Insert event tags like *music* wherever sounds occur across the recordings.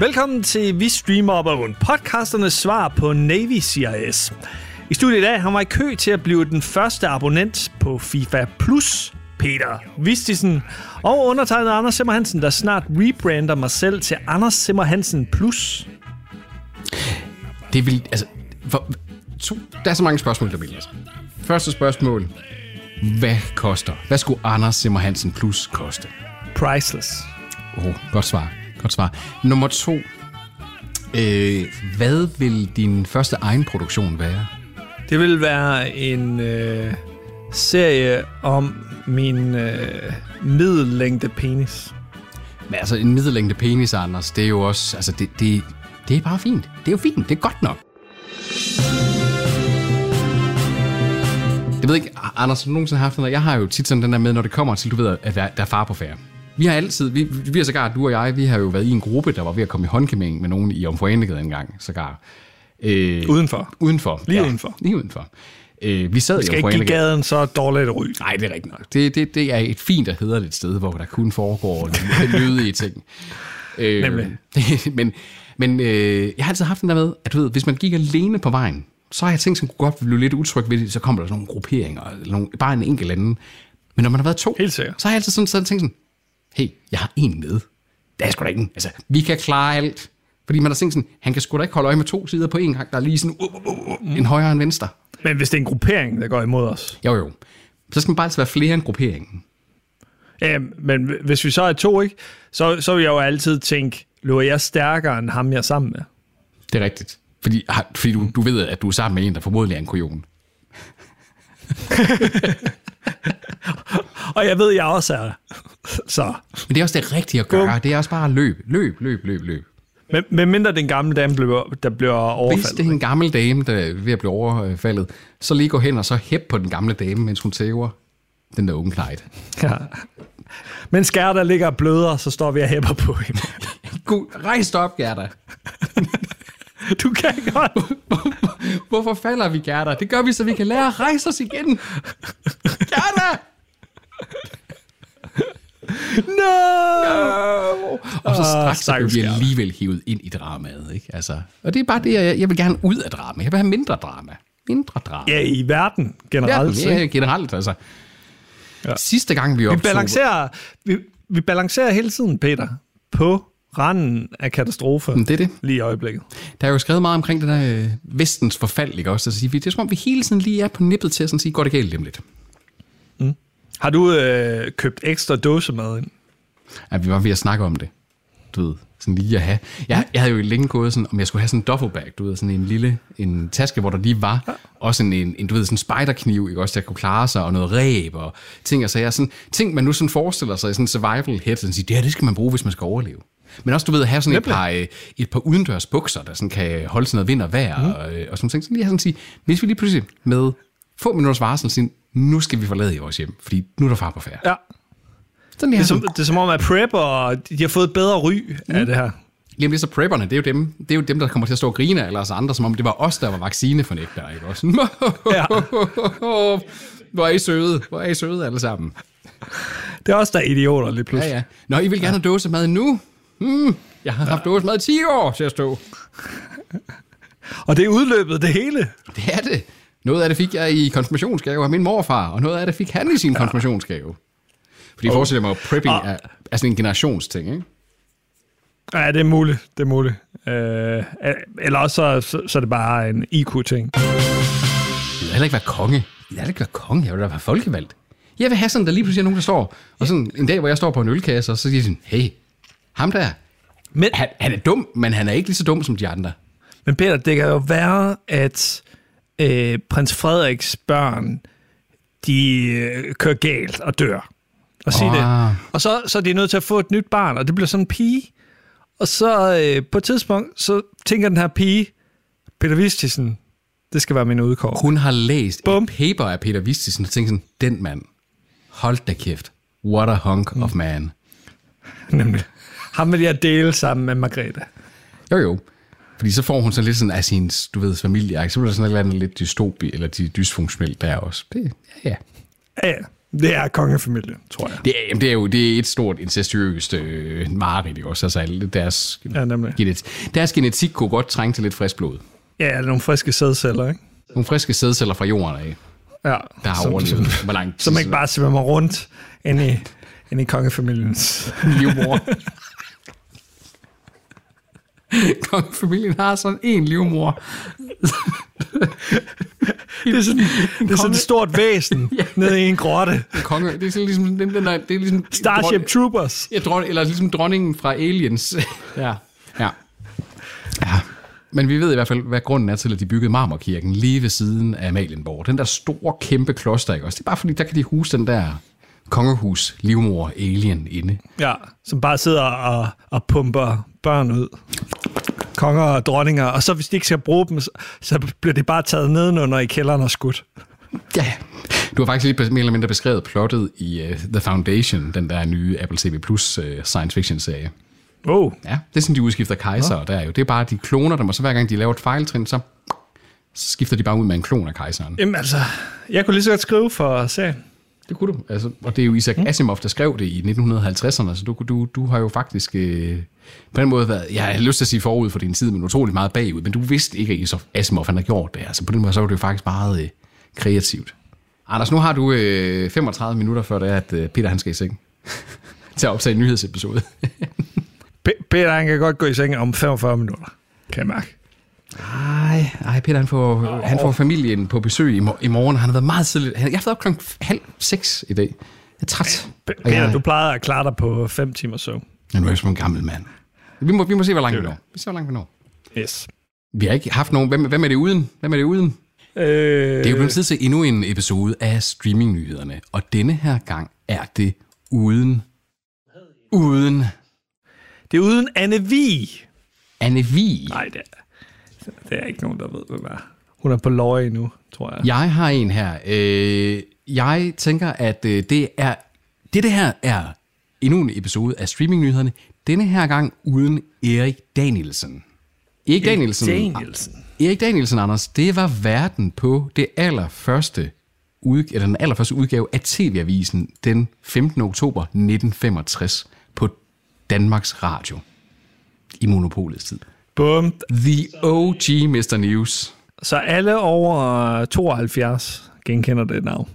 Velkommen til Vi Streamer Op og Rundt, podcasternes svar på Navy CIS. I studiet i dag har mig i kø til at blive den første abonnent på FIFA Plus, Peter Vistisen, og undertegnet Anders Simmer Hansen, der snart rebrander mig selv til Anders Simmer Hansen Plus. Det vil, altså, for, to, der er så mange spørgsmål, der vil Første spørgsmål. Hvad koster? Hvad skulle Anders Simmer Hansen Plus koste? Priceless. Oh, godt svar. Godt svar. Nummer to. Øh, hvad vil din første egen produktion være? Det vil være en øh, serie om min øh, middellængde penis. Men altså, en middellængde penis, Anders, det er jo også... Altså, det, det, det er bare fint. Det er jo fint. Det er godt nok. Jeg ved ikke, Anders, har du nogensinde haft noget? Jeg har jo tit sådan den der med, når det kommer til, du ved, at der er far på færre. Vi har altid, vi, vi har sågar, du og jeg, vi har jo været i en gruppe, der var ved at komme i håndkæmning med nogen i Omforeningen en gang, sågar. Øh, udenfor. Udenfor. Lige ja, udenfor. Lige udenfor. Øh, vi sad vi skal ikke give gaden så dårligt ryge. Nej, det er rigtigt nok. Det, det, det er et fint og hederligt sted, hvor der kun foregår *laughs* lydige ting. Øh, Nemlig. *laughs* men men øh, jeg har altid haft den der med, at du ved, hvis man gik alene på vejen, så har jeg tænkt, som kunne godt blive lidt utryg ved det, så kommer der sådan nogle grupperinger, eller nogle, bare en enkelt anden. Men når man har været to, så har jeg altid sådan, sådan tænkt sådan, hey, jeg har en med. Det er sgu da ikke Altså, vi kan klare alt. Fordi man har tænkt sådan, han kan sgu da ikke holde øje med to sider på en gang, der er lige sådan uh, uh, uh, en højre og en venstre. Men hvis det er en gruppering, der går imod os? Jo, jo. Så skal man bare altså være flere end grupperingen. Ja, men hvis vi så er to, ikke, så, så vil jeg jo altid tænke, løber jeg stærkere end ham, jeg er sammen med? Det er rigtigt. Fordi, fordi du, du ved, at du er sammen med en, der formodentlig er en kujon. *laughs* *laughs* og jeg ved, jeg også er. Så. Men det er også det rigtige at gøre. Det er også bare løb, løb, løb, løb, løb. Men, men mindre den gamle dame, bliver, der bliver overfaldet. Hvis det er en gammel dame, der er ved at blive overfaldet, så lige gå hen og så hæb på den gamle dame, mens hun tæver den der unge knejt. Ja. Men Gerda ligger og bløder, så står vi og hæpper på hende. *laughs* God, rejs op, Gerda. *laughs* Du kan godt. Hvorfor falder vi, Gerda? Det gør vi, så vi kan lære at rejse os igen. Gerda! No! no! Og så straks så bliver vi alligevel hivet ind i dramaet. Ikke? Altså, og det er bare det, jeg, jeg vil gerne ud af drama. Jeg vil have mindre drama. Mindre drama. Ja, i verden generelt. Ja, ja generelt. Altså. Ja. Sidste gang vi optog... Vi balancerer, vi, vi balancerer hele tiden, Peter, på randen af katastrofe det er det. lige i øjeblikket. Der er jo skrevet meget omkring det der øh, vestens forfald, ikke også? Altså, det er som om, vi hele tiden lige er på nippet til at sådan sige, går det galt dem lidt. Mm. Har du øh, købt ekstra dåsemad ind? Ja, vi var ved at snakke om det. Du ved, sådan lige at have. Jeg, jeg havde jo længe gået sådan, om jeg skulle have sådan en duffelbag, du ved, sådan en lille en taske, hvor der lige var ja. også en, en, en, du ved, sådan en spiderkniv, ikke også, der kunne klare sig, og noget ræb og ting og sager. Sådan, ting, man nu sådan forestiller sig i sådan en survival head, sådan sige, det her, det skal man bruge, hvis man skal overleve. Men også, du ved, at have sådan et par, øh, et par udendørs bukser, der sådan kan holde sådan noget vind og vejr, mm. og, øh, og sådan ting. Så lige sådan sige, hvis vi lige pludselig med få minutters varsel siger, nu skal vi forlade i vores hjem, fordi nu er der far på færd. Ja. Sådan, det, er som, det er som om, at prepper, og de har fået et bedre ry mm. af det her. Jamen det er så prepperne, det er, jo dem, det er jo dem, der kommer til at stå og grine eller os andre, som om det var os, der var vaccinefornægtere, ikke også? ja. *laughs* Hvor er I søde, hvor er I søde alle sammen. Det er også der er idioter lige pludselig. Ja, ja. Nå, I vil gerne ja. have mad nu? Hmm, jeg har haft dåsemad i 10 år til at stå. og det er udløbet, det hele. Det er det. Noget af det fik jeg i konfirmationsgave af min morfar, og noget af det fik han i sin ja. konfirmationsgave. Fordi jeg forestiller mig, at prepping er, er sådan en generationsting, ikke? Ja, det er muligt. Det er muligt. Øh, eller også så, så, så er det bare en IQ-ting. Jeg vil heller ikke være konge. Jeg vil ikke være konge. Jeg vil da være folkevalgt. Jeg vil have sådan, der lige pludselig er nogen, der står, og sådan en dag, hvor jeg står på en ølkasse, og så siger de sådan, hey, ham der, men, han, han er dum, men han er ikke lige så dum som de andre. Men Peter, det kan jo være, at øh, prins Frederiks børn, de øh, kører galt og dør. Og sige oh. det. Og så, så er de nødt til at få et nyt barn, og det bliver sådan en pige. Og så øh, på et tidspunkt, så tænker den her pige, Peter Vistisen, det skal være min udkår. Hun har læst Bum. et paper af Peter Vistisen, og tænker sådan, den mand, hold da kæft, what a hunk mm. of man. Nemlig. Ham vil jeg dele sammen med Margrethe. Jo, jo. Fordi så får hun så lidt sådan af sin, du ved, familie. Så bliver der sådan et eller andet lidt dystopi, eller dysfunktionelt der også. Det, ja, ja. Ja, ja. Det er kongefamilien, tror jeg. Det er, jamen, det er jo det er et stort incestuøst øh, mareridt, også? Altså, alle deres, Ja, nemlig. genet, deres genetik kunne godt trænge til lidt frisk blod. Ja, nogle friske sædceller, ikke? Nogle friske sædceller fra jorden af, Ja, der har som, overlevet. som, Hvor lang tid som ikke bare svømmer rundt inde i, inde i kongefamiliens... livmor. *laughs* *laughs* Kongefamilien har sådan en livmor. Det er sådan, det er sådan et stort væsen *laughs* nede i en grotte. Konge, det er sådan ligesom den, den der, det er ligesom Starship dron- Troopers. Ja, dron, eller ligesom dronningen fra Aliens. *laughs* ja. ja. Ja. Men vi ved i hvert fald, hvad grunden er til, at de byggede Marmorkirken lige ved siden af Amalienborg. Den der store, kæmpe kloster, ikke også? Det er bare fordi, der kan de huse den der kongehus, livmor, alien inde. Ja, som bare sidder og, og pumper børn ud. Konger og dronninger. Og så hvis de ikke skal bruge dem, så, bliver de bare taget nedenunder i kælderen og skudt. Ja. Du har faktisk lige mere eller mindre beskrevet plottet i uh, The Foundation, den der nye Apple TV Plus uh, science fiction serie. Oh, Ja, det er sådan, de udskifter kejser, og der er jo. Det er bare, de kloner dem, og så hver gang de laver et fejltrin, så, så skifter de bare ud med en klon af kejseren. jamen altså, jeg kunne lige så godt skrive for serien. Det kunne du. Altså, og det er jo Isaac Asimov, der skrev det i 1950'erne, så du, du, du har jo faktisk øh, på den måde været, jeg har lyst til at sige forud for din tid, men utrolig meget bagud, men du vidste ikke, at Isaac Asimov han har gjort det. Altså på den måde, så var det jo faktisk meget øh, kreativt. Anders, nu har du øh, 35 minutter før det er, at øh, Peter han skal i seng *laughs* til at optage en nyhedsepisode. *laughs* Peter, han kan godt gå i seng om 45 minutter, kan jeg mærke. Nej, nej, Peter han får, han får familien på besøg i, mor- i morgen. Han har været meget tidligt. Han- Jeg har været op klokken halv seks i dag. Jeg er træt. P- Peter, jeg- du plejede at klare dig på 5 timer søvn. Ja, nu er jeg som en gammel mand. Vi må, vi må se, hvor langt vi når. Vi ser, hvor langt vi når. Yes. Vi har ikke haft nogen... Hvem, hvem er det uden? Hvem er det uden? Øh, Det er jo blevet tid til endnu en episode af streamingnyhederne. Og denne her gang er det uden... Uden det er uden Anne Vig. Anne Vig. Nej, det er, det er ikke nogen, der ved, hvem er. Hun er på løje nu, tror jeg. Jeg har en her. Øh, jeg tænker, at øh, det er... Det, det her er endnu en episode af streamingnyhederne. Denne her gang uden Erik Danielsen. Erik Danielsen. Danielsen. Erik Danielsen, Anders, det var verden på det allerførste ud, eller den allerførste udgave af TV-avisen den 15. oktober 1965 på Danmarks Radio i monopolets tid. Bum. The OG Mr. News. Så alle over 72 genkender det navn.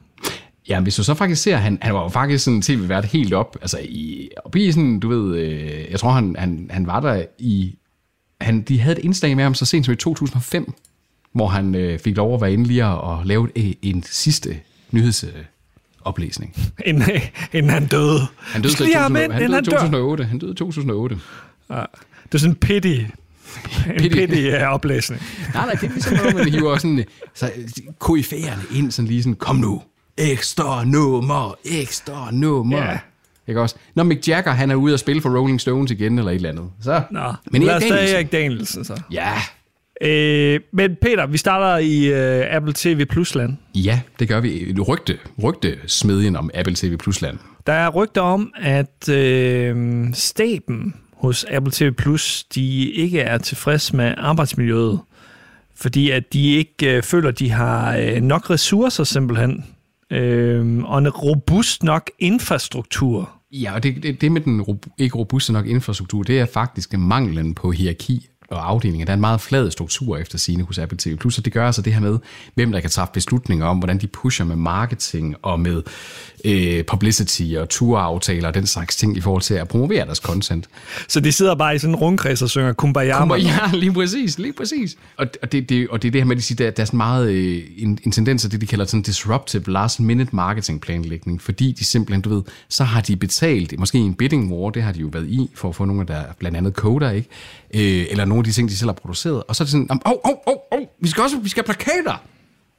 Ja, hvis du så faktisk ser, han, han var jo faktisk sådan tv-vært helt op, altså i, op i sådan, du ved, øh, jeg tror han, han, han var der i, han, de havde et indslag med ham så sent som i 2005, hvor han øh, fik lov at være inde lige og, og lave en, en sidste nyhedsoplæsning. *laughs* Inden, inden han døde. Han døde, i lige have ham 2000, ind, han inden døde i han dør. 2008. Han døde i 2008. Ja. Det er sådan en pity, en pity uh, oplæsning. Nej, nej, det er ligesom noget, man hiver sådan, så koryfærerne ind, sådan lige sådan, kom nu, ekstra nummer, ekstra nummer. Ja. Ikke også? Når Mick Jagger, han er ude og spille for Rolling Stones igen, eller et eller andet. Så. Nå, Men lad os tage. Erik Danielsen så. Ja. Øh, men Peter, vi starter i uh, Apple TV Plus-land. Ja, det gør vi. Rygte, rygte smedjen om Apple TV Plus land. Der er rygter om, at øh, staben hos Apple TV Plus, de ikke er tilfreds med arbejdsmiljøet, fordi at de ikke øh, føler, de har øh, nok ressourcer simpelthen, øh, og en robust nok infrastruktur. Ja, og det, det, det med den robu- ikke robuste nok infrastruktur, det er faktisk manglen på hierarki og afdelinger. Der er en meget flad struktur efter sine hos Apple TV+, og det gør altså det her med, hvem der kan træffe beslutninger om, hvordan de pusher med marketing og med øh, publicity og turaftaler og den slags ting i forhold til at promovere deres content. Så de sidder bare i sådan en rundkreds og synger Kumbaya. Ja, *laughs* lige præcis, lige præcis. Og, og, det, det, og det er det her med, at de siger, der, der er sådan meget øh, en, en tendens af det, de kalder sådan disruptive last minute marketing planlægning, fordi de simpelthen, du ved, så har de betalt, måske en bidding war, det har de jo været i, for at få nogle af der, blandt andet coder, ikke? Øh, eller nogle af de ting, de selv har produceret. Og så er det sådan, åh, åh, åh, åh, vi skal også, vi skal have plakater.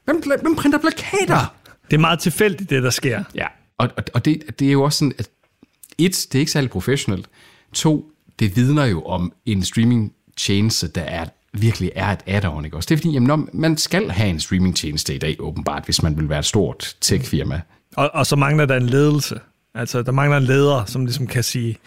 Hvem, hvem printer plakater? Det er meget tilfældigt, det der sker. Ja. Og, og, og det, det er jo også sådan, at et, det er ikke særlig professionelt. To, det vidner jo om en streaming tjeneste, der er virkelig er et add-on. Ikke? Også det er fordi, jamen, når man skal have en streaming tjeneste i dag, åbenbart, hvis man vil være et stort tech-firma. Og, og så mangler der en ledelse. Altså, der mangler en leder, som ligesom kan sige,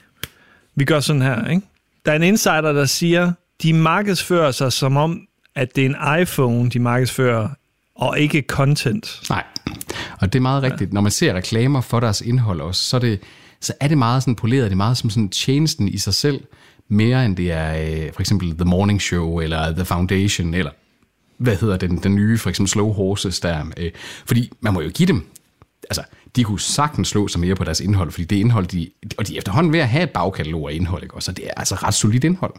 vi gør sådan her, ikke? Der er en insider, der siger, de markedsfører sig som om, at det er en iPhone, de markedsfører og ikke content. Nej, og det er meget rigtigt. Ja. Når man ser reklamer for deres indhold også, så er det, så er det meget sådan poleret. Det er meget som sådan tjenesten i sig selv, mere end det er øh, for eksempel The Morning Show, eller The Foundation, eller hvad hedder den, den nye, for eksempel Slow Horses der. Øh, fordi man må jo give dem, altså de kunne sagtens slå sig mere på deres indhold, fordi det indhold, de, og de er efterhånden ved at have et bagkatalog af indhold, ikke? så det er altså ret solidt indhold.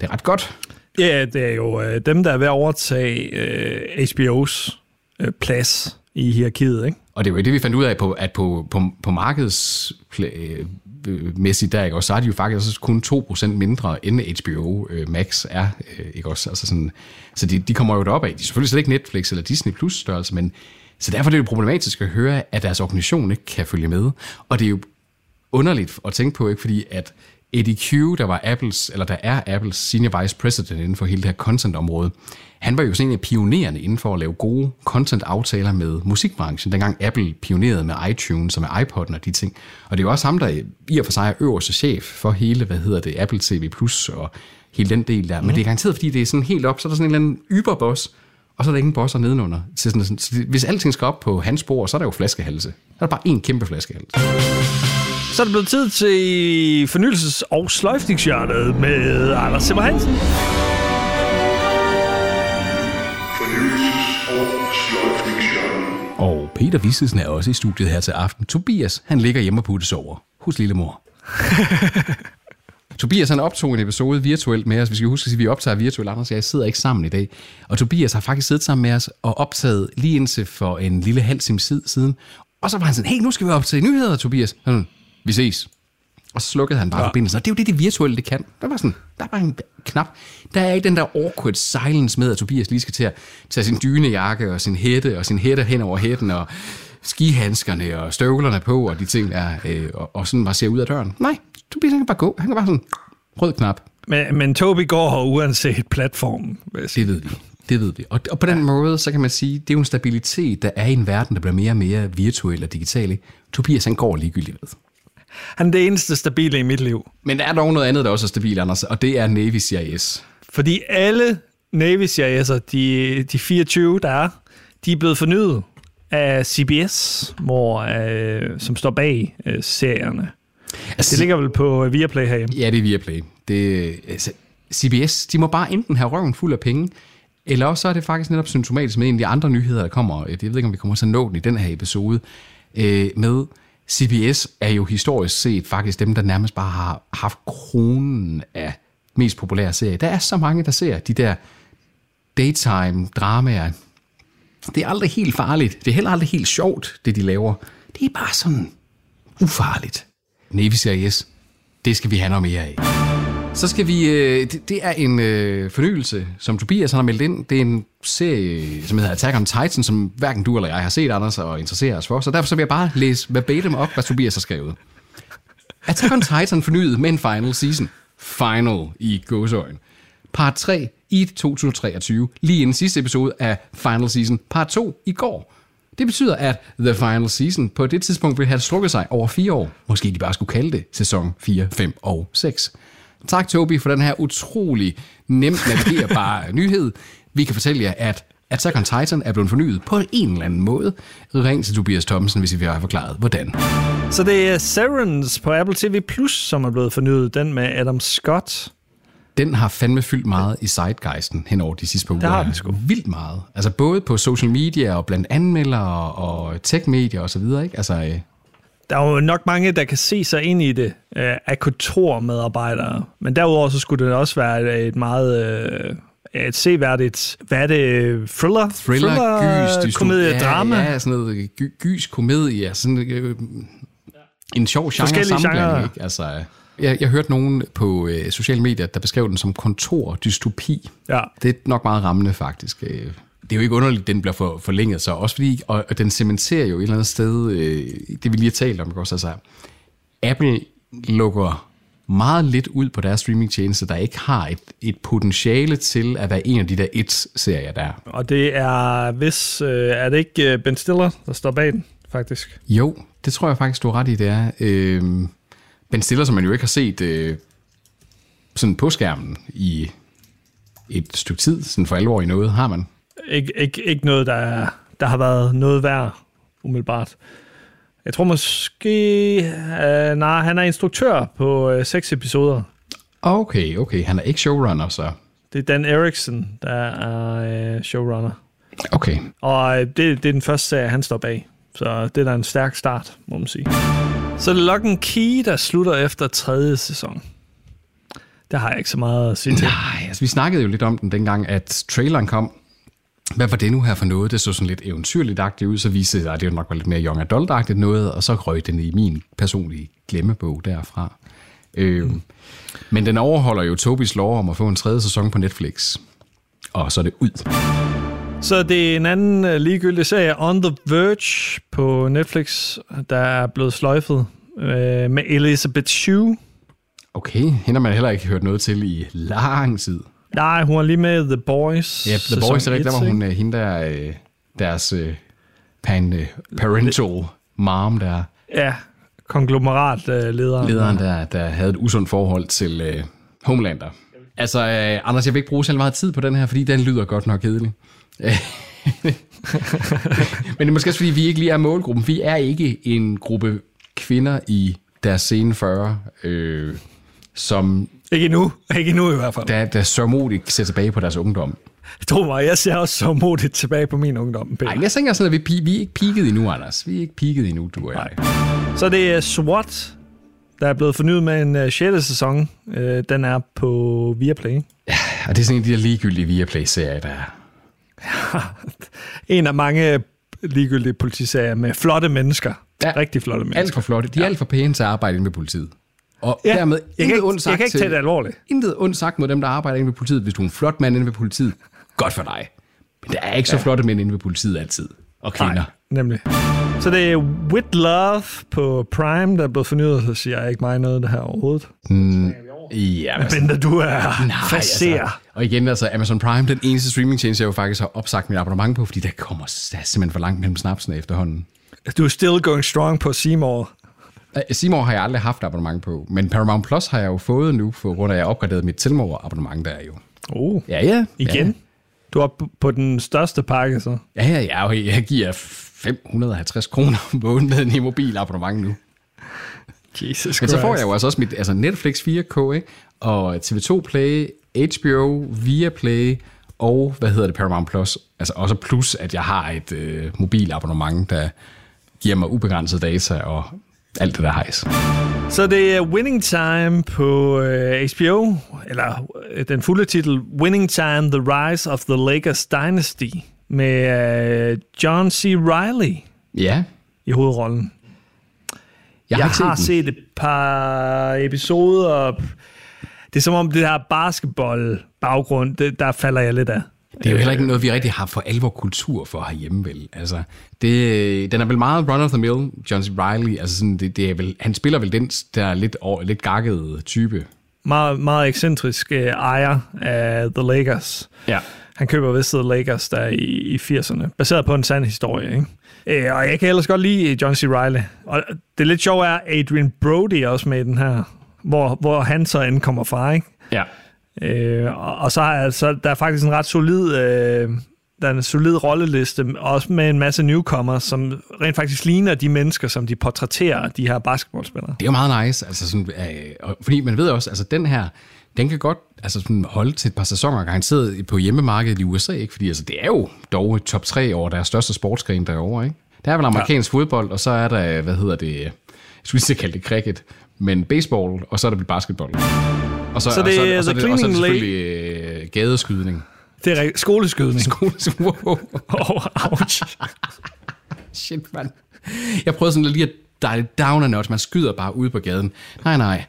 Det er ret godt. Ja, det er jo øh, dem, der er ved at overtage øh, HBO's øh, plads i hierarkiet, ikke? Og det er jo det, vi fandt ud af, på, at på, på, på markedsmæssigt der, ikke? Og så er de jo faktisk også kun 2% mindre, end HBO øh, Max er. Øh, ikke også? Altså sådan, så de, de kommer jo derop af. De er selvfølgelig slet ikke Netflix eller Disney Plus størrelse, men så derfor er det jo problematisk at høre, at deres organisation ikke kan følge med. Og det er jo underligt at tænke på, ikke? fordi at Eddie Q, der var Apples, eller der er Apples senior vice president inden for hele det her content-område, han var jo sådan en af pionerende inden for at lave gode content-aftaler med musikbranchen, dengang Apple pionerede med iTunes og med iPod'en og de ting. Og det er jo også ham, der i og for sig er øverste chef for hele, hvad hedder det, Apple TV Plus og hele den del der. Men det er garanteret, fordi det er sådan helt op, så er der sådan en eller anden yberboss, og så er der ingen bosser nedenunder. Så sådan, så hvis alting skal op på hans bord, så er der jo flaskehalse. Så er der bare en kæmpe flaskehals. Så er det blevet tid til fornyelses- og sløjfningshjørnet med Anders Simmer Hansen. Og Peter Vissesen er også i studiet her til aften. Tobias, han ligger hjemme og puttes over hos lillemor. *laughs* Tobias han optog en episode virtuelt med os. Vi skal huske at sige, at vi optager virtuelt, Anders og jeg sidder ikke sammen i dag. Og Tobias har faktisk siddet sammen med os og optaget lige indtil for en lille halv time siden. Og så var han sådan, hey, nu skal vi optage nyheder, Tobias. Sådan, vi ses. Og så slukkede han bare ja. forbindelsen. Og det er jo det, det virtuelle det kan. Der var sådan, der var en knap. Der er ikke den der awkward silence med, at Tobias lige skal til at tage sin dynejakke og sin hætte og sin hætte hen over hætten og skihandskerne og støvlerne på og de ting der, øh, og, og sådan bare ser ud af døren. Nej, Tobias han kan bare gå. Han kan bare sådan, rød knap. Men, men Tobi går uanset platform. Det ved vi. Det ved vi. Og, og på den ja. måde, så kan man sige, det er jo en stabilitet, der er i en verden, der bliver mere og mere virtuel og digital. Tobias, han går ligegyldigt ved. Han er det eneste stabile i mit liv. Men der er dog noget andet, der også er stabilt, Anders, og det er Navy CIS. Fordi alle Navy CIS'er, de, de 24, der er, de er blevet fornyet af CBS, hvor, øh, som står bag øh, serierne. Altså, det ligger vel på Viaplay herhjemme? Ja, det er Viaplay. Det, altså, CBS, de må bare enten have røven fuld af penge, eller også så er det faktisk netop symptomatisk med en af de andre nyheder, der kommer. Jeg ved ikke, om vi kommer til at nå den i den her episode. Øh, med CBS er jo historisk set faktisk dem, der nærmest bare har haft kronen af mest populære serier. Der er så mange, der ser de der daytime dramaer. Det er aldrig helt farligt. Det er heller aldrig helt sjovt, det de laver. Det er bare sådan ufarligt. Navy Series, det skal vi have noget mere af. Så skal vi, øh, det, det er en øh, fornyelse, som Tobias har meldt ind. Det er en serie, som hedder Attack on Titan, som hverken du eller jeg har set, Anders, og interesserer os for. Så derfor så vil jeg bare læse verbatim op, hvad Tobias har skrevet. Attack on Titan fornyet med en final season. Final i gåsøjen. Part 3 i 2023, lige inden sidste episode af Final Season. Part 2 i går. Det betyder, at The Final Season på det tidspunkt vil have strukket sig over fire år. Måske de bare skulle kalde det sæson 4, 5 og 6. Tak, Tobi, for den her utrolig nemt navigerbare *laughs* nyhed. Vi kan fortælle jer, at Attack on Titan er blevet fornyet på en eller anden måde. Ring til Tobias Thomsen, hvis I vil have forklaret, hvordan. Så det er Severance på Apple TV+, Plus, som er blevet fornyet. Den med Adam Scott. Den har fandme fyldt meget i sidegeisten hen over de sidste par uger. Det har den sgu. Vildt meget. Altså både på social media og blandt anmeldere og tech-medier osv., ikke? Altså, øh, der er jo nok mange, der kan se sig ind i det øh, af kontormedarbejdere. Men derudover så skulle det også være et meget... Øh, et seværdigt, hvad er det, thriller? Thriller, thriller gys, komedie, ja, drama? Ja, sådan noget gy, gys, komedie, sådan øh, en sjov genre sammenblanding, ikke? Altså, jeg, jeg hørte nogen på øh, sociale medier, der beskrev den som kontordystopi. Ja. Det er nok meget rammende, faktisk. Øh, det er jo ikke underligt, at den bliver for, forlænget så også fordi, og, og den cementerer jo et eller andet sted, øh, det vi lige har talt om, også, altså, Apple lukker meget lidt ud på deres streamingtjeneste, der ikke har et, et potentiale til at være en af de der et-serier, der Og det er, hvis, øh, er det ikke øh, Ben Stiller, der står bag den, faktisk? Jo, det tror jeg faktisk, du har ret i, det er. Øh, Ben Stiller, som man jo ikke har set øh, sådan på skærmen i et stykke tid, sådan for alvor i noget, har man? ikke, ikke, ikke noget, der, er, der har været noget værd, umiddelbart. Jeg tror måske... Øh, nej, han er instruktør på øh, seks episoder. Okay, okay. Han er ikke showrunner, så... Det er Dan Erickson, der er øh, showrunner. Okay. Og øh, det, det er den første serie, han står bag. Så det er da en stærk start, må man sige. Så det er Lock and Key, der slutter efter tredje sæson. Der har jeg ikke så meget at sige til. Nej, altså vi snakkede jo lidt om den dengang, at traileren kom. Hvad var det nu her for noget? Det så sådan lidt eventyrligt ud, så viste det sig, at det nok var lidt mere young adult noget, og så røg den i min personlige glemmebog derfra. Øh, mm. Men den overholder jo Tobis lov om at få en tredje sæson på Netflix. Og så er det ud. Så det er en anden uh, ligegyldig serie, On the Verge på Netflix, der er blevet sløjfet uh, med Elizabeth Shue. Okay, hende har man heller ikke hørt noget til i lang tid. Nej, hun er lige med The Boys. Ja, The Boys er rigtigt, der var hun uh, hende der, uh, deres pan, parental mom der. Ja, konglomeratlederen. Lederen, der, der havde et usundt forhold til uh, Homelander. Altså, uh, Anders, jeg vil ikke bruge så meget tid på den her, fordi den lyder godt nok kedelig. *laughs* Men det er måske også, fordi vi ikke lige er målgruppen. Vi er ikke en gruppe kvinder i deres sene 40, øh, som... Ikke endnu. Ikke endnu i hvert fald. Der, der så modigt ser tilbage på deres ungdom. Tro mig, jeg ser også så modigt tilbage på min ungdom. Nej, jeg tænker sådan, at vi, vi er ikke peaked endnu, Anders. Vi er ikke peaked endnu, du og jeg. Nej. Så det er SWAT, der er blevet fornyet med en uh, øh, 6. sæson. Uh, den er på Viaplay. Ja, og det er sådan en af de der ligegyldige Viaplay-serier, der er *laughs* en af mange ligegyldige politiserier med flotte mennesker. Ja, Rigtig flotte mennesker. Alt for flotte. De er ja. alt for pæne til at arbejde inde med politiet. Og ja, dermed jeg kan, ikke, sagt jeg kan ikke tage det alvorligt. Intet ondt sagt mod dem, der arbejder inde ved politiet. Hvis du er en flot mand inde ved politiet, godt for dig. Men der er ikke så ja. flotte mænd inde ved politiet altid. Og kvinder. Nej, nemlig. Så det er With Love på Prime, der er blevet fornyet, så siger jeg ikke mig noget det her overhovedet. Mm, Ja, men altså, du er nej, Altså, og igen, altså Amazon Prime, den eneste streaming tjeneste, jeg jo faktisk har opsagt mit abonnement på, fordi der kommer der er simpelthen for langt mellem snapsene efterhånden. Du er still going strong på Seymour. Seymour har jeg aldrig haft abonnement på, men Paramount Plus har jeg jo fået nu, for grund af, at jeg opgraderet mit Tilmor abonnement der jo. Oh, ja, ja. Igen? Ja. Du er på den største pakke, så? Ja, ja, ja. Jeg giver 550 kroner om måneden i mobilabonnement nu. Jesus Men så får jeg jo altså også mit altså Netflix 4K, ikke? og TV2 Play, HBO, Viaplay og, hvad hedder det, Paramount Plus. Altså også plus, at jeg har et øh, mobilabonnement, der giver mig ubegrænset data og alt det der hejs. Så det er Winning Time på øh, HBO, eller øh, den fulde titel Winning Time, The Rise of the Lakers Dynasty, med øh, John C. Reilly ja. i hovedrollen. Jeg har, jeg ikke har set, set et par episoder. Det er som om det her basketball-baggrund, det, der falder jeg lidt af. Det er jo heller ikke noget, vi rigtig har for alvor kultur for herhjemme, vel? Altså, det, den er vel meget run of the mill, John C. Reilly. Altså sådan, det, det er vel, han spiller vel den der lidt, lidt gakkede type. Meget, meget ekscentrisk uh, ejer af The Lakers. Ja. Han køber The Lakers der i, i 80'erne, baseret på en sand historie, ikke? Øh, og jeg kan ellers godt lide John C. Reilly. Og det lidt sjove er, Adrian Brody er også med i den her, hvor, hvor han så end kommer fra, ikke? Ja. Øh, og, og så er så, der er faktisk en ret solid, øh, der er en solid rolleliste, også med en masse newcomers, som rent faktisk ligner de mennesker, som de portrætterer, de her basketballspillere. Det er jo meget nice, altså sådan, øh, fordi man ved også, altså den her, den kan godt altså sådan holde til et par sæsoner garanteret på hjemmemarkedet i USA, ikke? fordi altså, det er jo dog top 3 over deres største sportsgren derovre. Ikke? Der er vel amerikansk ja. fodbold, og så er der, hvad hedder det, jeg skulle lige kalde det cricket, men baseball, og så er der basketball. Og så, så det, og så, og så, og så, og så er det selvfølgelig øh, gadeskydning. Det er skoleskydning. Skoleskydning. *laughs* Wow. oh, ouch. *laughs* Shit, mand. Jeg prøvede sådan lige at dial down a notch. Man skyder bare ud på gaden. Nej, nej.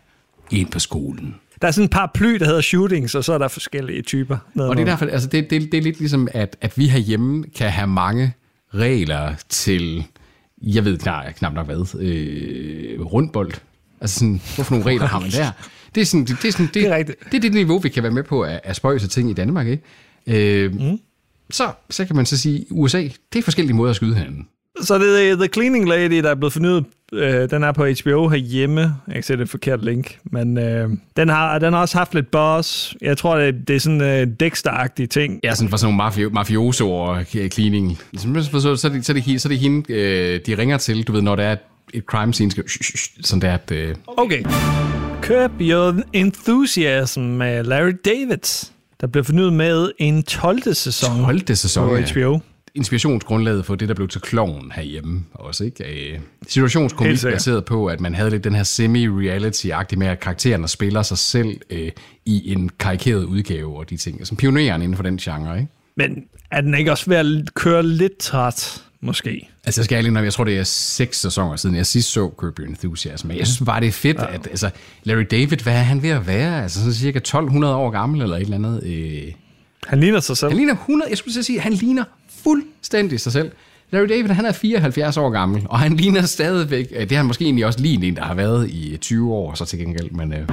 Ind på skolen. Der er sådan et par ply, der hedder shootings, og så er der forskellige typer. Og det er derfor, altså det, det, det er lidt ligesom, at, at vi herhjemme kan have mange regler til, jeg ved knap, knap nok hvad, øh, rundbold. Altså sådan, hvorfor nogle regler har man der? *laughs* Det er, sådan, det, det, er, sådan, det, det, er det, det er det niveau, vi kan være med på at, at spøjse ting i Danmark. Ikke? Øh, mm. så, så kan man så sige, USA, det er forskellige måder at skyde hinanden. Så det er The Cleaning Lady, der er blevet fornyet. Øh, den er på HBO herhjemme. Jeg kan se det forkert link. Men øh, den, har, den har også haft lidt buzz. Jeg tror, det, det er sådan øh, Dexter-agtige ting. Ja, sådan for sådan nogle mafio- mafioso og cleaning. Så, så, så, er det, så, er det, så er det hende, øh, de ringer til, du ved, når der er et crime scene, skal, sådan der, at... Øh... Okay. Curb Your Enthusiasm med Larry David, der blev fornyet med en 12. sæson. 12. sæson, på HBO. Ja inspirationsgrundlaget for det, der blev til kloven herhjemme også, ikke? Øh, situationskomik baseret på, at man havde lidt den her semi-reality-agtige med, at karaktererne spiller sig selv øh, i en karikeret udgave og de ting. Som pioneren inden for den genre, ikke? Men er den ikke også ved at køre lidt træt, måske? Altså, jeg skal ærlig jeg tror, det er seks sæsoner siden, jeg sidst så Curb Your Enthusiasm. Men jeg synes bare, det er fedt, ja. at altså, Larry David, hvad er han ved at være? Altså, sådan cirka 1200 år gammel eller et eller andet. Øh... Han ligner sig selv. Han ligner 100, jeg skulle sige, han ligner fuldstændig sig selv. Larry David, han er 74 år gammel, og han ligner stadigvæk, det har han måske egentlig også lige en, der har været i 20 år, så til gengæld, men... Øh.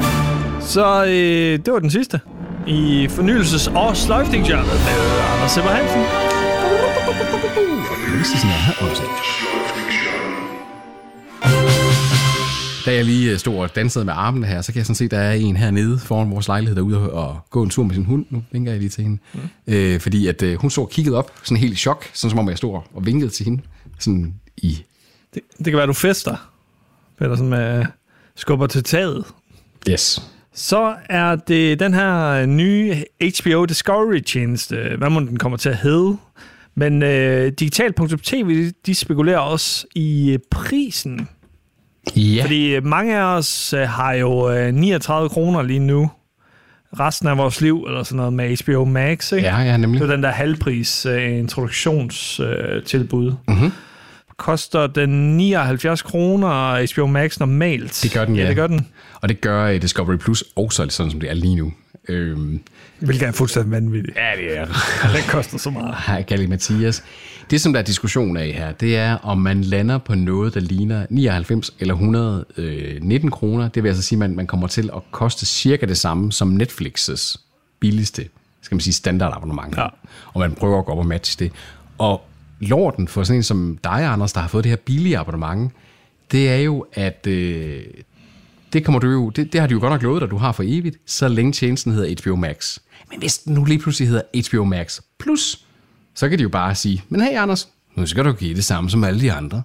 Så øh, det var den sidste i fornyelses- og sløjfningshjørnet med Anders Simmer Hansen. Og er også. Da jeg lige øh, stod og dansede med armene her, så kan jeg sådan se, at der er en hernede foran vores lejlighed derude og gå en tur med sin hund. Nu vinker jeg lige til hende. Mm. Øh, fordi at øh, hun så og kiggede op, sådan helt i chok, sådan som om jeg stod og vinkede til hende. Sådan i... Det, det kan være, du fester, Peter, sådan med skubber til taget. Yes. Så er det den her nye HBO Discovery-tjeneste. Hvad må den kommer til at hedde? Men øh, digital.tv, de spekulerer også i prisen Ja. Fordi mange af os øh, har jo øh, 39 kroner lige nu, resten af vores liv, eller sådan noget med HBO Max. Ikke? Ja, ja, nemlig. Det er den der halvpris uh, introduktionstilbud. Uh, mm-hmm. Koster den 79 kroner HBO Max normalt? Det gør den, ja. ja. det gør den. Og det gør Discovery Plus også, sådan som det er lige nu. Øhm, Hvilket er fuldstændig vanvittigt. Ja, det er det koster så meget. Hej, Galli Mathias. Det, som der er diskussion af her, det er, om man lander på noget, der ligner 99 eller 119 kroner. Det vil altså sige, at man, man kommer til at koste cirka det samme som Netflix's billigste, skal man sige, standardabonnement. Ja. Og man prøver at gå op og matche det. Og lorten for sådan en som dig, Anders, der har fået det her billige abonnement, det er jo, at øh, det, kommer du jo, det, det har de jo godt nok lovet dig, du har for evigt, så længe tjenesten hedder HBO Max. Men hvis den nu lige pludselig hedder HBO Max Plus, så kan de jo bare sige, men hey Anders, nu skal du give det samme som alle de andre.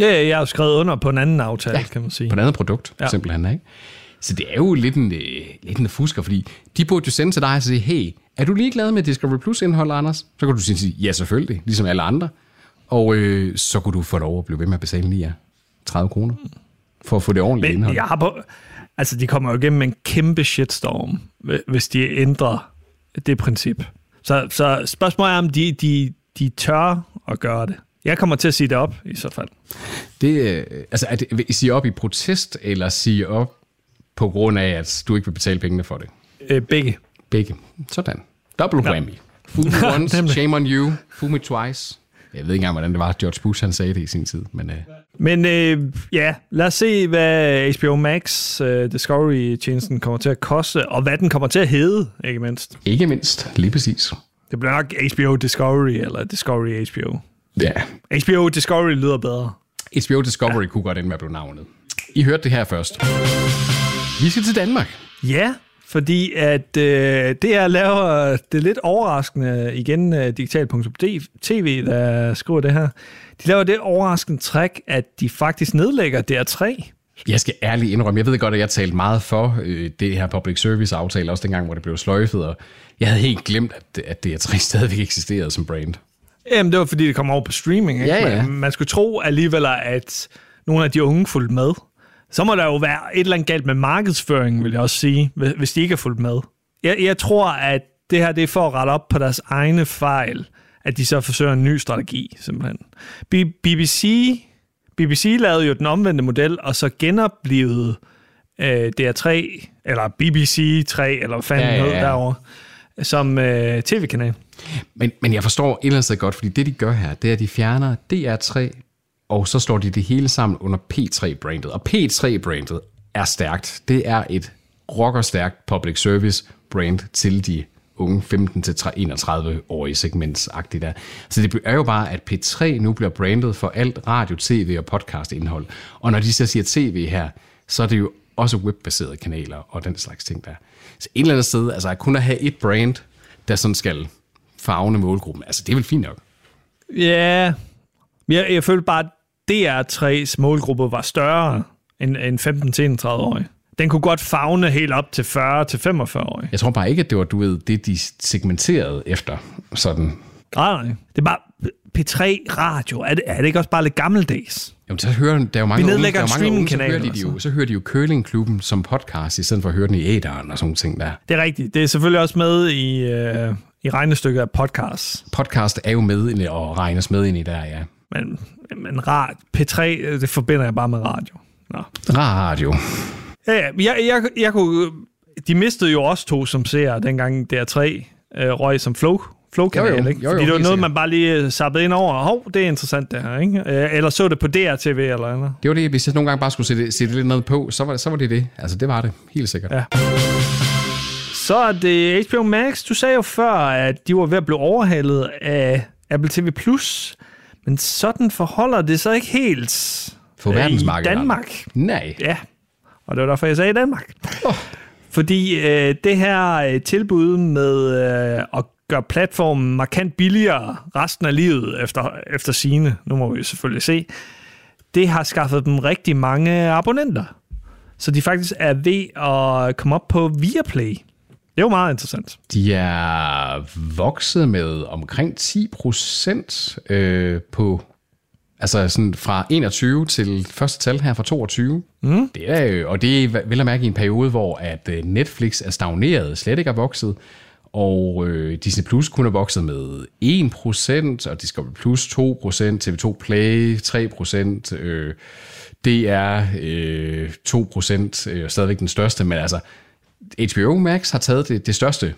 Ja, jeg har skrevet under på en anden aftale, ja, kan man sige. på et andet produkt, ja. simpelthen. Ikke? Så det er jo lidt en, øh, lidt en fusker, fordi de burde jo sende til dig og sige, hey, er du ligeglad med Discovery Plus indhold, Anders? Så kan du sige, ja selvfølgelig, ligesom alle andre. Og øh, så kunne du få lov at blive ved med at betale lige 30 kroner for at få det ordentlige Men indhold. Jeg har på, altså, de kommer jo igennem en kæmpe shitstorm, hvis de ændrer det princip. Så, så spørgsmålet er, om de, de, de tør at gøre det. Jeg kommer til at sige det op, i så fald. Det, øh, altså, er det, sige op i protest, eller sige op på grund af, at du ikke vil betale pengene for det? Øh, begge. Begge. Sådan. Double whammy. Ja. Fool me *laughs* once, shame on you. Fool me twice. Jeg ved ikke engang, hvordan det var, George Bush han sagde det i sin tid. Men, øh. Men øh, ja, lad os se, hvad HBO Max uh, Discovery-tjenesten kommer til at koste, og hvad den kommer til at hedde, ikke mindst. Ikke mindst, lige præcis. Det bliver nok HBO Discovery, eller Discovery HBO. Ja. HBO Discovery lyder bedre. HBO Discovery ja. kunne godt ende med at blive navnet. I hørte det her først. Vi skal til Danmark. Ja, fordi at øh, det er laver det lidt overraskende, igen uh, digital.tv, der skriver det her, de laver det overraskende træk, at de faktisk nedlægger DR3. Jeg skal ærligt indrømme, jeg ved godt, at jeg talte meget for øh, det her public service aftale, også dengang, hvor det blev sløjfet, og jeg havde helt glemt, at, at DR3 *laughs* stadigvæk eksisterede som brand. Jamen, det var fordi, det kom over på streaming. Ikke? Ja, ja. Man, man skulle tro alligevel, at nogle af de unge fulgte med så må der jo være et eller andet galt med markedsføringen, vil jeg også sige, hvis de ikke er fulgt med. Jeg, jeg tror, at det her det er for at rette op på deres egne fejl, at de så forsøger en ny strategi, simpelthen. BBC, BBC lavede jo den omvendte model, og så genoplevede øh, DR3, eller BBC 3, eller hvad fanden ja, ja, ja. derovre, som øh, tv-kanal. Men, men jeg forstår et eller andet godt, fordi det de gør her, det er, at de fjerner DR3 og så slår de det hele sammen under P3-brandet. Og P3-brandet er stærkt. Det er et rockerstærkt public service brand til de unge 15-31-årige segmentsagtigt der. Så det er jo bare, at P3 nu bliver brandet for alt radio, tv og podcast indhold. Og når de så siger tv her, så er det jo også webbaserede kanaler og den slags ting der. Så et eller andet sted, altså at kun at have et brand, der sådan skal fagne målgruppen, altså det er vel fint nok. Ja, jeg, jeg føler bare, DR3's målgruppe var større end, end 15-31-årige. Den kunne godt fagne helt op til 40-45-årige. Jeg tror bare ikke, at det var, du ved, det de segmenterede efter sådan. Nej, nej. Det er bare P3 Radio. Er det, er det ikke også bare lidt gammeldags? Jamen, så hører der er jo mange unge, der er mange unge, så hører, de, de jo, så hører de jo Curlingklubben som podcast, i stedet for at høre den i æderen og sådan ting der. Det er rigtigt. Det er selvfølgelig også med i, øh, i regnestykket af podcast. Podcast er jo med og regnes med ind i der, ja. Men, men rad, P3, det forbinder jeg bare med radio. Nå. Radio. Ja, ja. Jeg, jeg, jeg kunne, de mistede jo også to som ser dengang DR3 øh, røg som flow Flow-kanal, jo, jo. ikke? Jo, jo, Fordi det var noget, man bare lige sappede ind over. Hov, det er interessant det her, ikke? Øh, eller så det på DRTV eller noget. Det var det, hvis jeg nogle gange bare skulle sætte, sætte lidt noget på, så var, så var det det. Altså, det var det. Helt sikkert. Ja. Så er det HBO Max. Du sagde jo før, at de var ved at blive overhalet af Apple TV+. Men sådan forholder det sig ikke helt For verdensmarkedet. i Danmark. Nej. Ja, og det var derfor, jeg sagde Danmark. Oh. Fordi øh, det her øh, tilbud med øh, at gøre platformen markant billigere resten af livet efter, efter sine, nu må vi selvfølgelig se, det har skaffet dem rigtig mange abonnenter. Så de faktisk er ved at komme op på Viaplay. Det er jo meget interessant. De er vokset med omkring 10 procent øh, på Altså sådan fra 21 til første tal her fra 22. Mm. Det er jo, og det er vel at mærke i en periode, hvor at øh, Netflix er stagneret, slet ikke er vokset, og øh, Disney Plus kun er vokset med 1%, og Discovery Plus 2%, TV2 Play 3%, øh, DR øh, 2%, øh, stadigvæk den største, men altså HBO Max har taget det, det største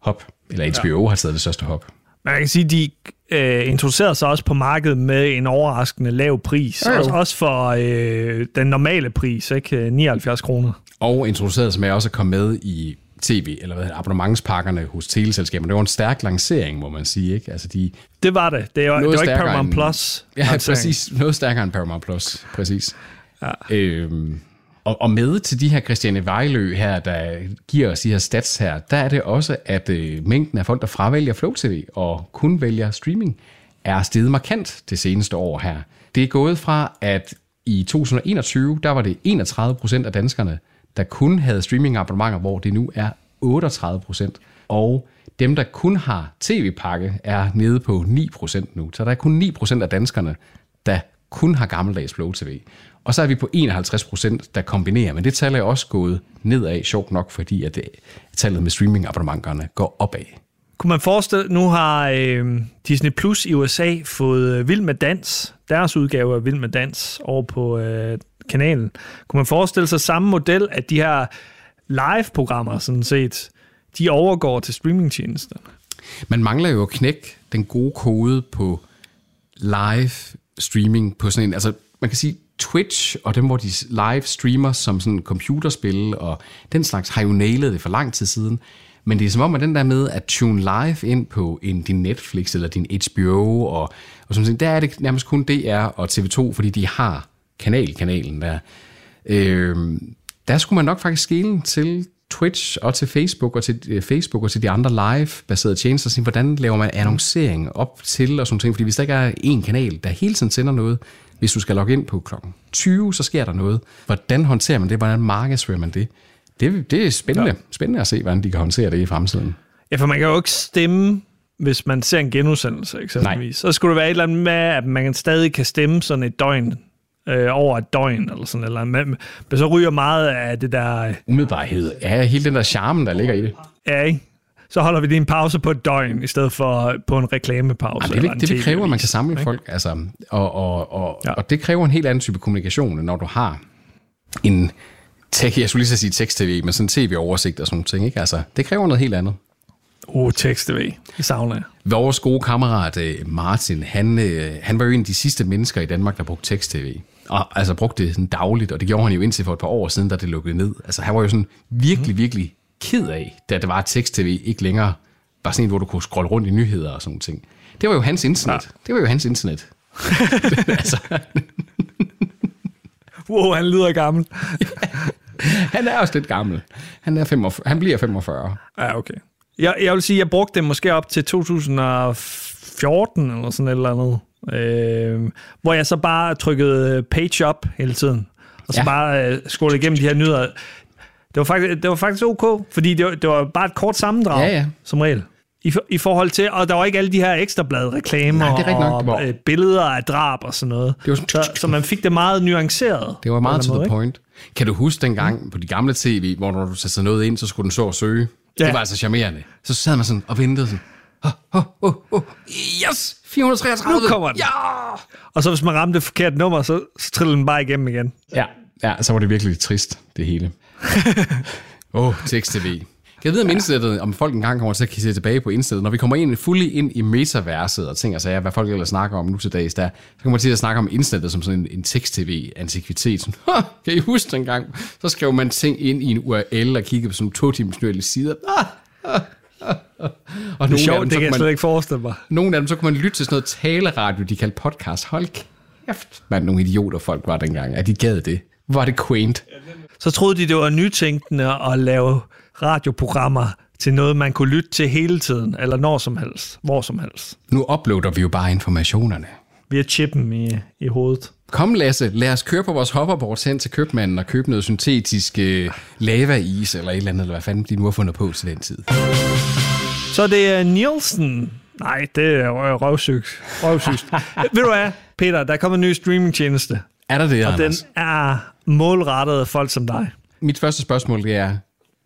hop, eller HBO ja. har taget det største hop. Man kan sige, de øh, introducerede sig også på markedet med en overraskende lav pris. Ja, også, også for øh, den normale pris, ikke? 79 kroner. Og introducerede sig med også at komme med i tv, eller hvad abonnementspakkerne hos teleselskaberne. Det var en stærk lancering, må man sige. Ikke? Altså de, det var det. Det var, det var ikke Paramount end, Plus. Ja, præcis. Noget stærkere end Paramount Plus. Præcis. Ja. Øhm, og, og med til de her Christiane Vejlø her, der giver os de her stats her, der er det også, at øh, mængden af folk, der fravælger Flow TV og kun vælger streaming, er steget markant det seneste år her. Det er gået fra, at i 2021, der var det 31 procent af danskerne, der kun havde streamingabonnementer, hvor det nu er 38 procent. Og dem, der kun har tv-pakke, er nede på 9 procent nu. Så der er kun 9 procent af danskerne, der kun har gammeldags Flow TV. Og så er vi på 51 procent, der kombinerer, men det tal er også gået nedad, sjovt nok, fordi at det, tallet med streamingabonnementerne går opad. Kunne man forestille, nu har øh, Disney Plus i USA fået øh, Vild med Dans, deres udgave af Vild med Dans, over på øh, kanalen. Kunne man forestille sig samme model, at de her live-programmer sådan set, de overgår til streamingtjenesterne? Man mangler jo at knække den gode kode på live streaming på sådan en, altså man kan sige, Twitch og dem, hvor de live streamer som sådan computerspil og den slags, har jo nailet det for lang tid siden. Men det er som om, at den der med at tune live ind på en, din Netflix eller din HBO, og, og sådan, der er det nærmest kun DR og TV2, fordi de har kanalkanalen der. Øh, der skulle man nok faktisk skille til Twitch og til Facebook og til øh, Facebook og til de andre live-baserede tjenester, sige, hvordan laver man annoncering op til og sådan ting, fordi hvis der ikke er en kanal, der hele tiden sender noget, hvis du skal logge ind på klokken 20, så sker der noget. Hvordan håndterer man det? Hvordan markedsfører man det? Det, det er spændende, ja. spændende at se, hvordan de kan håndtere det i fremtiden. Ja, for man kan jo ikke stemme, hvis man ser en genudsendelse, eksempelvis. Nej. Så skulle det være et eller andet med, at man stadig kan stemme sådan et døgn øh, over et døgn, eller sådan eller men, men så ryger meget af det der... Øh, Umiddelbarhed. Ja, hele den der charme, der ligger i det. Ja, ikke? Så holder vi lige en pause på et døgn, i stedet for på en reklamepause. Ja, det, vil, det vil kræve, at man kan samle ikke? folk, altså, og, og, og, ja. og det kræver en helt anden type kommunikation, når du har en tech, jeg skulle lige så sige tekst-tv, men sådan tv-oversigt og sådan ting, ikke? Altså, det kræver noget helt andet. Uh, tekst-tv. Det savner jeg. Vores gode kammerat øh, Martin, han, øh, han var jo en af de sidste mennesker i Danmark, der brugte tekst-tv. Og altså brugte det sådan dagligt, og det gjorde han jo indtil for et par år siden, da det lukkede ned. Altså han var jo sådan virkelig, virkelig ked af, da det var, at tekst-tv ikke længere Bare sådan en, hvor du kunne scrolle rundt i nyheder og sådan ting. Det var jo hans internet. Ja. Det var jo hans internet. *laughs* altså. wow, han lyder gammel. *laughs* han er også lidt gammel. Han, er 45, han bliver 45. Ja, okay. Jeg, jeg vil sige, jeg brugte det måske op til 2014 eller sådan et eller andet. Øh, hvor jeg så bare trykkede page up hele tiden. Og så ja. bare øh, scrollede igennem de her nyheder. Det var faktisk, det var faktisk ok, fordi det var, det var bare et kort sammendrag, ja, ja. som regel. I, I forhold til, og der var ikke alle de her ekstrablad reklamer Nej, og nok, øh, billeder af drab og sådan noget. Det var sådan, så, så man fik det meget nuanceret. Det var meget to the point. Kan du huske dengang mm. på de gamle tv, hvor når du satte noget ind, så skulle den så og søge? Ja. Det var altså charmerende. Så sad man sådan og ventede sådan, oh, oh, oh, oh, yes, 433. Nu kommer den. Ja! Og så hvis man ramte det forkerte nummer, så, så trillede den bare igennem igen. Ja, ja så var det virkelig trist, det hele. *laughs* Åh, oh, tekst-tv. Jeg ved om indsættet, om folk engang kommer til at se tilbage på indsættet. Når vi kommer ind fuldt ind i metaverset og ting og sager, hvad folk ellers snakker om nu til dags, der, så kommer man til at snakke om indsættet som sådan en, en tekst-tv-antikvitet. Kan I huske den gang? Så skrev man ting ind i en URL og kiggede på sådan to timers sider. *laughs* og det er sjovt, dem, det kan jeg slet ikke forestille mig. Nogle af dem, så kunne man lytte til sådan noget taleradio, de kaldte podcast. Hold kæft, man, nogle idioter folk var dengang, at de gad det. Var det quaint. Så troede de, det var nytænkende at lave radioprogrammer til noget, man kunne lytte til hele tiden, eller når som helst, hvor som helst. Nu uploader vi jo bare informationerne. Vi har chippen i, i hovedet. Kom Lasse, lad os køre på vores hoverboard hen til købmanden og købe noget syntetisk uh, lavais eller et eller andet, eller hvad fanden de nu har fundet på til den tid. Så det er Nielsen. Nej, det er røvsygt. Røvsygt. *laughs* Ved du hvad, Peter, der er kommet en ny streamingtjeneste. Er der det, Og Anders? den er målrettet folk som dig. Mit første spørgsmål det er,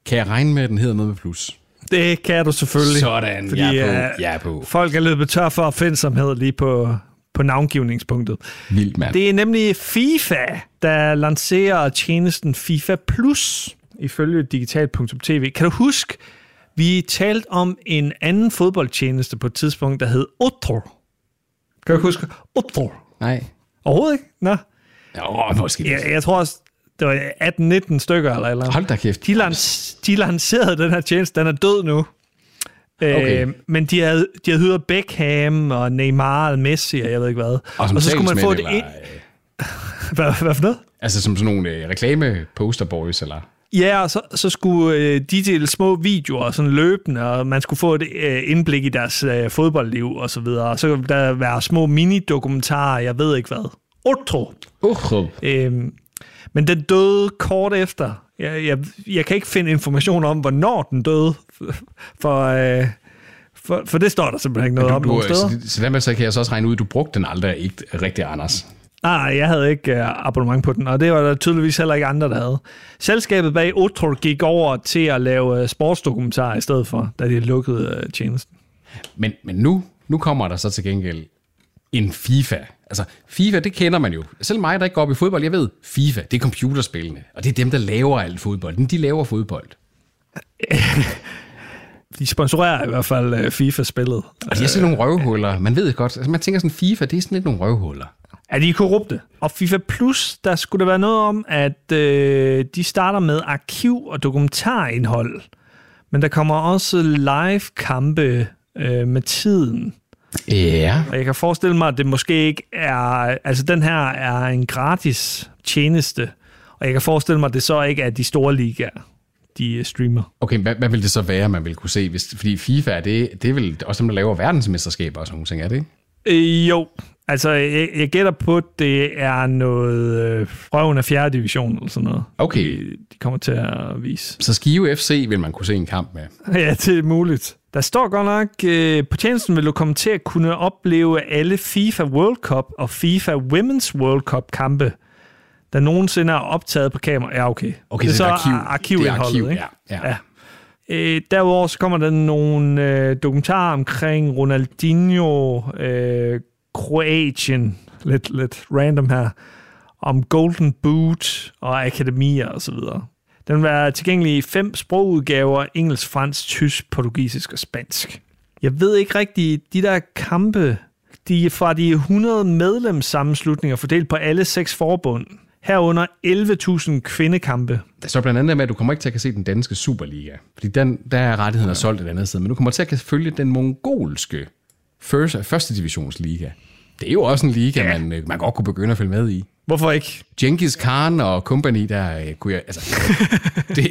kan jeg regne med, at den hedder noget med plus? Det kan du selvfølgelig. Sådan, fordi, jeg er på. Øh, jeg er på. Folk er løbet tør for opfindsomhed lige på, på navngivningspunktet. Vildt, mand. Det er nemlig FIFA, der lancerer tjenesten FIFA Plus, ifølge digital.tv. Kan du huske, vi talte om en anden fodboldtjeneste på et tidspunkt, der hed Otro. Kan du huske Otro? Nej. Overhovedet ikke? Nå. Ja, måske. Jeg, jeg tror også, det var 18-19 stykker eller eller Hold da kæft. De, lans, de lancerede den her tjeneste, den er død nu. Okay. Øh, men de havde, de havde hyret Beckham og Neymar og Messi og jeg ved ikke hvad. Og, og så skulle man få det ind... *laughs* hvad, hvad for noget? Altså som sådan nogle øh, reklame posterboys eller... Ja, og så, så skulle øh, de dele små videoer sådan løbende, og man skulle få et øh, indblik i deres øh, fodboldliv og så videre. Og så kunne der være små mini-dokumentarer, jeg ved ikke hvad. Otro. Otro. Øhm, men den døde kort efter. Jeg, jeg, jeg kan ikke finde information om, hvornår den døde, for, øh, for, for det står der simpelthen ikke noget du, om nogen steder. Så, så dermed så kan jeg så også regne ud, at du brugte den aldrig ikke rigtig, Anders. Nej, jeg havde ikke uh, abonnement på den, og det var der tydeligvis heller ikke andre, der havde. Selskabet bag Otro gik over til at lave uh, sportsdokumentarer i stedet for, da de lukkede uh, tjenesten. Men, men nu, nu kommer der så til gengæld en FIFA. Altså, FIFA, det kender man jo. Selv mig, der ikke går op i fodbold, jeg ved, FIFA, det er computerspillene. Og det er dem, der laver alt fodbold. De laver fodbold. *laughs* de sponsorerer i hvert fald uh, FIFA-spillet. Og de er sådan nogle røvhuller. Man ved godt, altså man tænker sådan, FIFA, det er sådan lidt nogle røvhuller. Er de korrupte? Og FIFA Plus, der skulle der være noget om, at øh, de starter med arkiv- og dokumentarindhold. Men der kommer også live-kampe øh, med tiden. Ja. Og jeg kan forestille mig, at det måske ikke er... Altså, den her er en gratis tjeneste, og jeg kan forestille mig, at det så ikke er de store ligaer, de streamer. Okay, hvad, hvad vil det så være, man vil kunne se? Hvis, fordi FIFA, det, det er vel også dem, der laver verdensmesterskaber og sådan nogle ting, er det ikke? Øh, jo, altså jeg, jeg gætter på, at det er noget øh, røven af 4. division eller sådan noget. Okay. De, de kommer til at vise. Så Skive FC vil man kunne se en kamp med? *laughs* ja, det er muligt. Der står godt nok, øh, på tjenesten vil du komme til at kunne opleve alle FIFA World Cup og FIFA Women's World Cup kampe, der nogensinde er optaget på kamera. Ja, okay. Okay, det er så arkiv. arkivindholdet, arkiv, ikke? Ja, ja. ja. Øh, derudover så kommer der nogle øh, dokumentarer omkring Ronaldinho, øh, Kroatien, lidt, lidt random her, om Golden Boot og akademier osv. Den være tilgængelig i fem sprogudgaver, engelsk, fransk, tysk, portugisisk og spansk. Jeg ved ikke rigtigt, de der kampe, de er fra de 100 medlemssammenslutninger fordelt på alle seks forbund. herunder 11.000 kvindekampe. Der står blandt andet med, at du kommer ikke til at kan se den danske Superliga, fordi den, der er rettigheden er solgt et andet sted, men du kommer til at kan følge den mongolske første, første divisionsliga. Det er jo også en liga, ja. man, man godt kunne begynde at følge med i. Hvorfor ikke? Genghis Khan og company, der øh, kunne jeg... Altså, *laughs* det,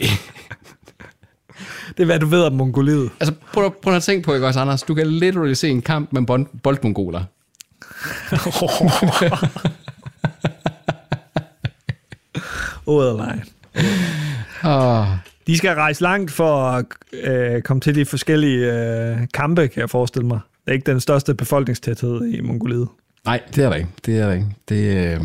det er, hvad du ved om Mongoliet. Altså, prøv, prøv at tænke på, ikke også, Anders? Du kan literally se en kamp med bold, boldmongoler. *laughs* Ordet nej. Oh. De skal rejse langt for at øh, komme til de forskellige øh, kampe, kan jeg forestille mig. Det er ikke den største befolkningstæthed i Mongoliet. Nej, det er der ikke. Det er der ikke. Det, øh...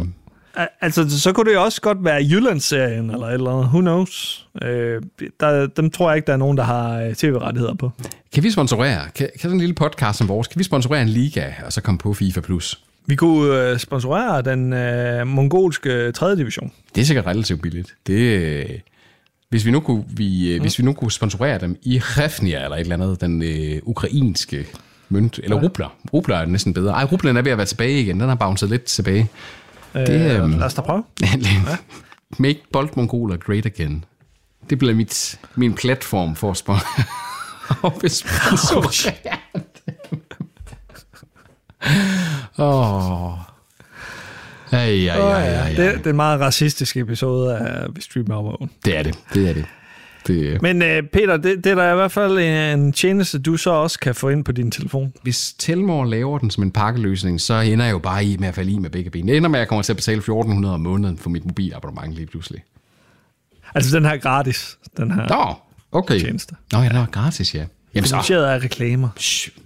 Altså, så kunne det jo også godt være Jyllandsserien eller et eller andet. Who knows? Øh, der, dem tror jeg ikke, der er nogen, der har øh, tv-rettigheder på. Kan vi sponsorere? Kan, kan sådan en lille podcast som vores, kan vi sponsorere en liga, og så komme på FIFA+. Plus? Vi kunne øh, sponsorere den øh, mongolske 3. division. Det er sikkert relativt billigt. Det, øh, hvis, vi nu kunne, vi, øh, mm. hvis vi nu kunne sponsorere dem i Refnia eller et eller andet, den øh, ukrainske mønt, eller ja. rubler. Rubler er næsten bedre. Ej, rublen er ved at være tilbage igen. Den har bounced lidt tilbage. Øh, det, øh, lad os da prøve. *laughs* Make Bold Mongoler great again. Det bliver mit, min platform for at sponsorere. *laughs* *laughs* Åh. Ja, ja, ja, ja, ja. Det, det er en meget racistisk episode af Vi Streamer Overvågen. Det er det, det er det. Det Men uh, Peter, det, det er der i hvert fald en tjeneste, du så også kan få ind på din telefon. Hvis Telmore laver den som en pakkeløsning, så ender jeg jo bare i med at falde i med begge ben. Det ender med, at jeg kommer til at betale 1400 om måneden for mit mobilabonnement lige pludselig. Altså den her gratis, den her Nå, okay. tjeneste. Nå ja, den var gratis, ja. Jamen, Finansieret af reklamer.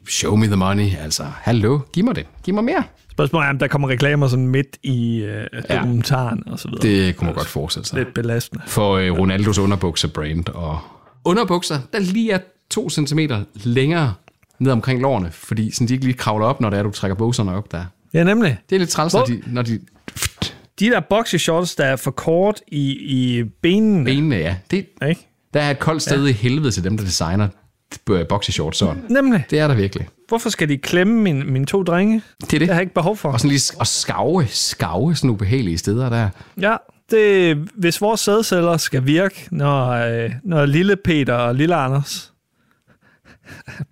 Show me the money, altså. Hallo, giv mig det. Giv mig mere. Spørgsmålet er, om der kommer reklamer sådan midt i øh, dokumentaren ja, og så videre. Det kunne man godt forestille sig. Lidt belastende. For øh, Ronaldos underbukser-brand. Og underbukser, der lige er to centimeter længere ned omkring lårene, fordi sådan, de ikke lige kravler op, når det er, du trækker bukserne op der. Ja, nemlig. Det er lidt træls, når de, når de... De der boxershorts, der er for kort i, i benene. Benene, ja. Det, ikke? Der er et koldt sted ja. i helvede til dem, der designer boxershorts sådan. Nemlig. Det er der virkelig. Hvorfor skal de klemme mine, mine to drenge? Det er det. Det har jeg ikke behov for. Og sådan lige og skave, skave sådan ubehagelige steder der. Ja, det, hvis vores sædceller skal virke, når, øh, når lille Peter og lille Anders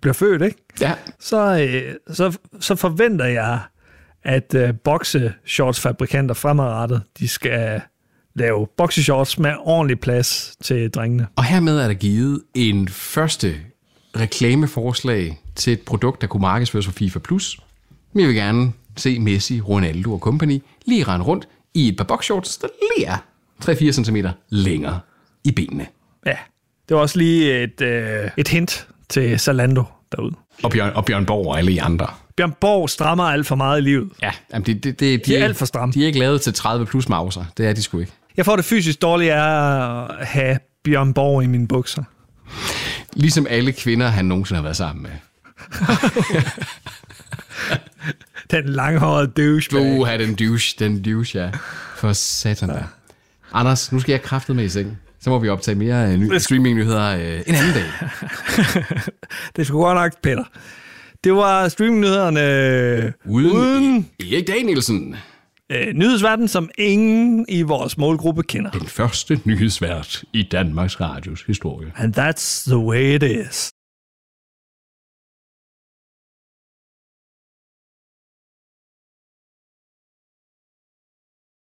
bliver født, ikke? Ja. Så, øh, så, så forventer jeg, at øh, boxershorts-fabrikanter fremadrettet, de skal lave boxershorts med ordentlig plads til drengene. Og hermed er der givet en første reklameforslag til et produkt, der kunne markedsføres for FIFA+. Plus. Vi vil gerne se Messi, Ronaldo og company lige rende rundt i et par boxshorts, der lige er 3-4 cm længere i benene. Ja, det var også lige et, øh, et hint til Zalando derude. Og Bjørn, og Bjørn Borg og alle de andre. Bjørn Borg strammer alt for meget i livet. Ja, jamen det, det, det, de, de er alt for stramme. De er ikke lavet til 30 plus mauser. Det er de sgu ikke. Jeg får det fysisk dårligt af at have Bjørn Borg i mine bukser. Ligesom alle kvinder, han nogensinde har været sammen med. *laughs* den langhårede douche. Du har den douche, den douche, ja. For satan ja. Anders, nu skal jeg kraftet med i seng. Så må vi optage mere uh, streaming-nyheder uh, en anden dag. *laughs* det skulle godt nok, Peter. Det var streaming-nyhederne uden, uden Erik Danielsen øh, nyhedsverden, som ingen i vores målgruppe kender. Den første nyhedsvært i Danmarks Radios historie. And that's the way it is.